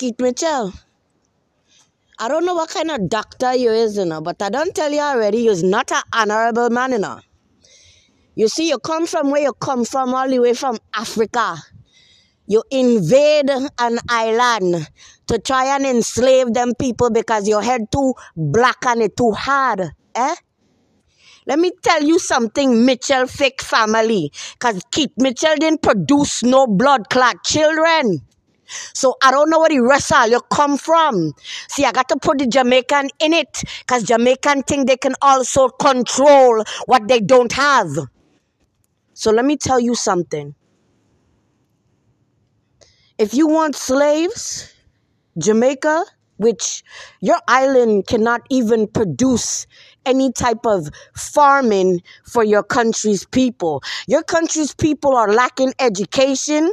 Keith Mitchell. I don't know what kind of doctor you is, you know, but I don't tell you already, you're not an honorable man, you know. You see, you come from where you come from, all the way from Africa. You invade an island to try and enslave them people because your head too black and it too hard. Eh? Let me tell you something, Mitchell fake family. Because Keith Mitchell didn't produce no blood clot children. So I don't know where the rest all you come from. See, I got to put the Jamaican in it. Because Jamaican think they can also control what they don't have. So let me tell you something. If you want slaves, Jamaica, which your island cannot even produce any type of farming for your country's people. Your country's people are lacking education.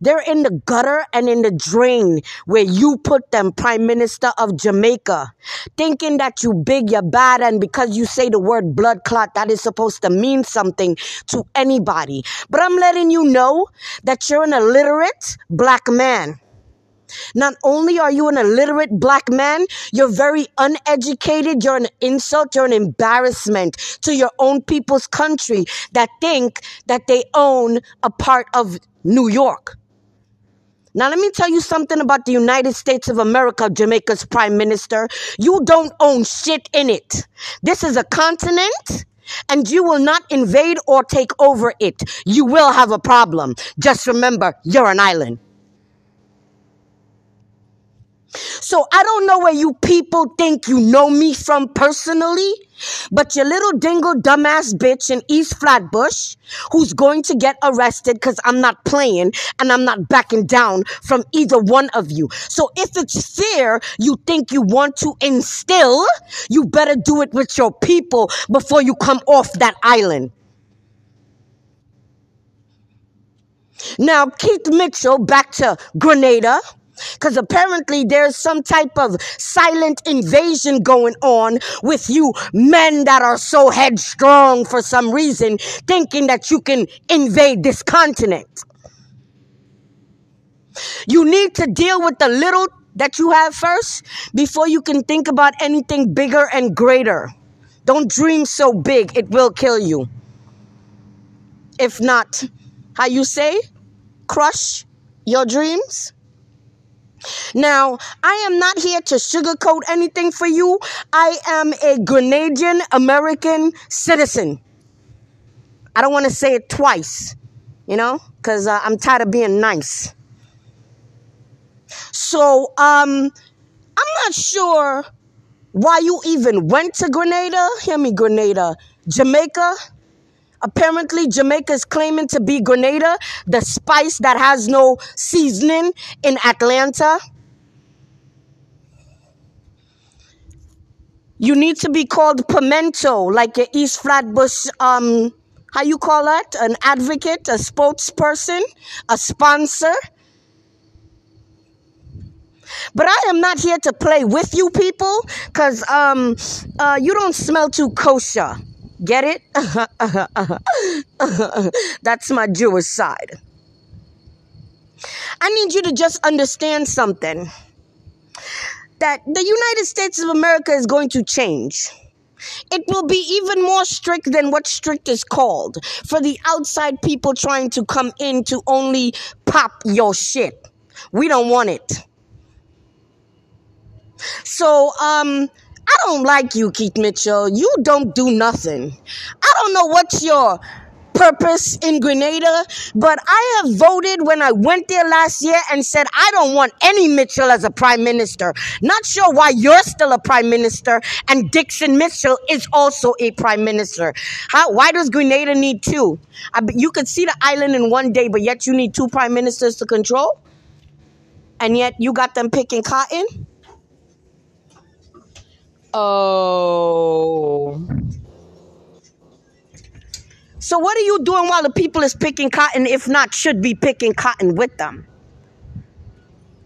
They're in the gutter and in the drain where you put them, Prime Minister of Jamaica, thinking that you big, you're bad, and because you say the word blood clot, that is supposed to mean something to anybody. But I'm letting you know that you're an illiterate black man. Not only are you an illiterate black man, you're very uneducated, you're an insult, you're an embarrassment to your own people's country that think that they own a part of New York. Now, let me tell you something about the United States of America, Jamaica's prime minister. You don't own shit in it. This is a continent and you will not invade or take over it. You will have a problem. Just remember, you're an island. So I don't know where you people think you know me from personally, but your little dingle dumbass bitch in East Flatbush who's going to get arrested because I'm not playing and I'm not backing down from either one of you. So if it's fear you think you want to instill, you better do it with your people before you come off that island. Now, Keith Mitchell back to Grenada. Because apparently there's some type of silent invasion going on with you men that are so headstrong for some reason, thinking that you can invade this continent. You need to deal with the little that you have first before you can think about anything bigger and greater. Don't dream so big, it will kill you. If not, how you say, crush your dreams. Now, I am not here to sugarcoat anything for you. I am a Grenadian American citizen. I don't want to say it twice, you know, because uh, I'm tired of being nice. So, um, I'm not sure why you even went to Grenada. Hear me, Grenada. Jamaica. Apparently, Jamaica is claiming to be Grenada, the spice that has no seasoning in Atlanta. You need to be called pimento, like a East Flatbush, um, how you call that? An advocate, a spokesperson, a sponsor. But I am not here to play with you people, cause um, uh, you don't smell too kosher. Get it? That's my Jewish side. I need you to just understand something that the United States of America is going to change. It will be even more strict than what strict is called for the outside people trying to come in to only pop your shit. We don't want it. So, um, I don't like you, Keith Mitchell. You don't do nothing. I don't know what's your purpose in Grenada, but I have voted when I went there last year and said I don't want any Mitchell as a prime minister. Not sure why you're still a prime minister and Dickon Mitchell is also a prime minister. How, why does Grenada need two? I, you could see the island in one day, but yet you need two prime ministers to control? And yet you got them picking cotton? Oh. So what are you doing while the people is picking cotton, if not should be picking cotton with them?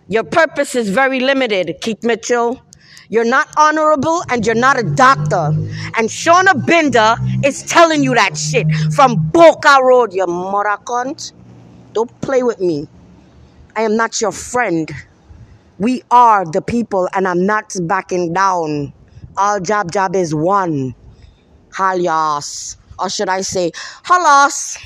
Your purpose is very limited, Keith Mitchell. You're not honorable and you're not a doctor. And Shauna Binder is telling you that shit from Boca Road, you mother cunt. Don't play with me. I am not your friend. We are the people, and I'm not backing down. All Jab Jab is one. Halyas. Or should I say, halas.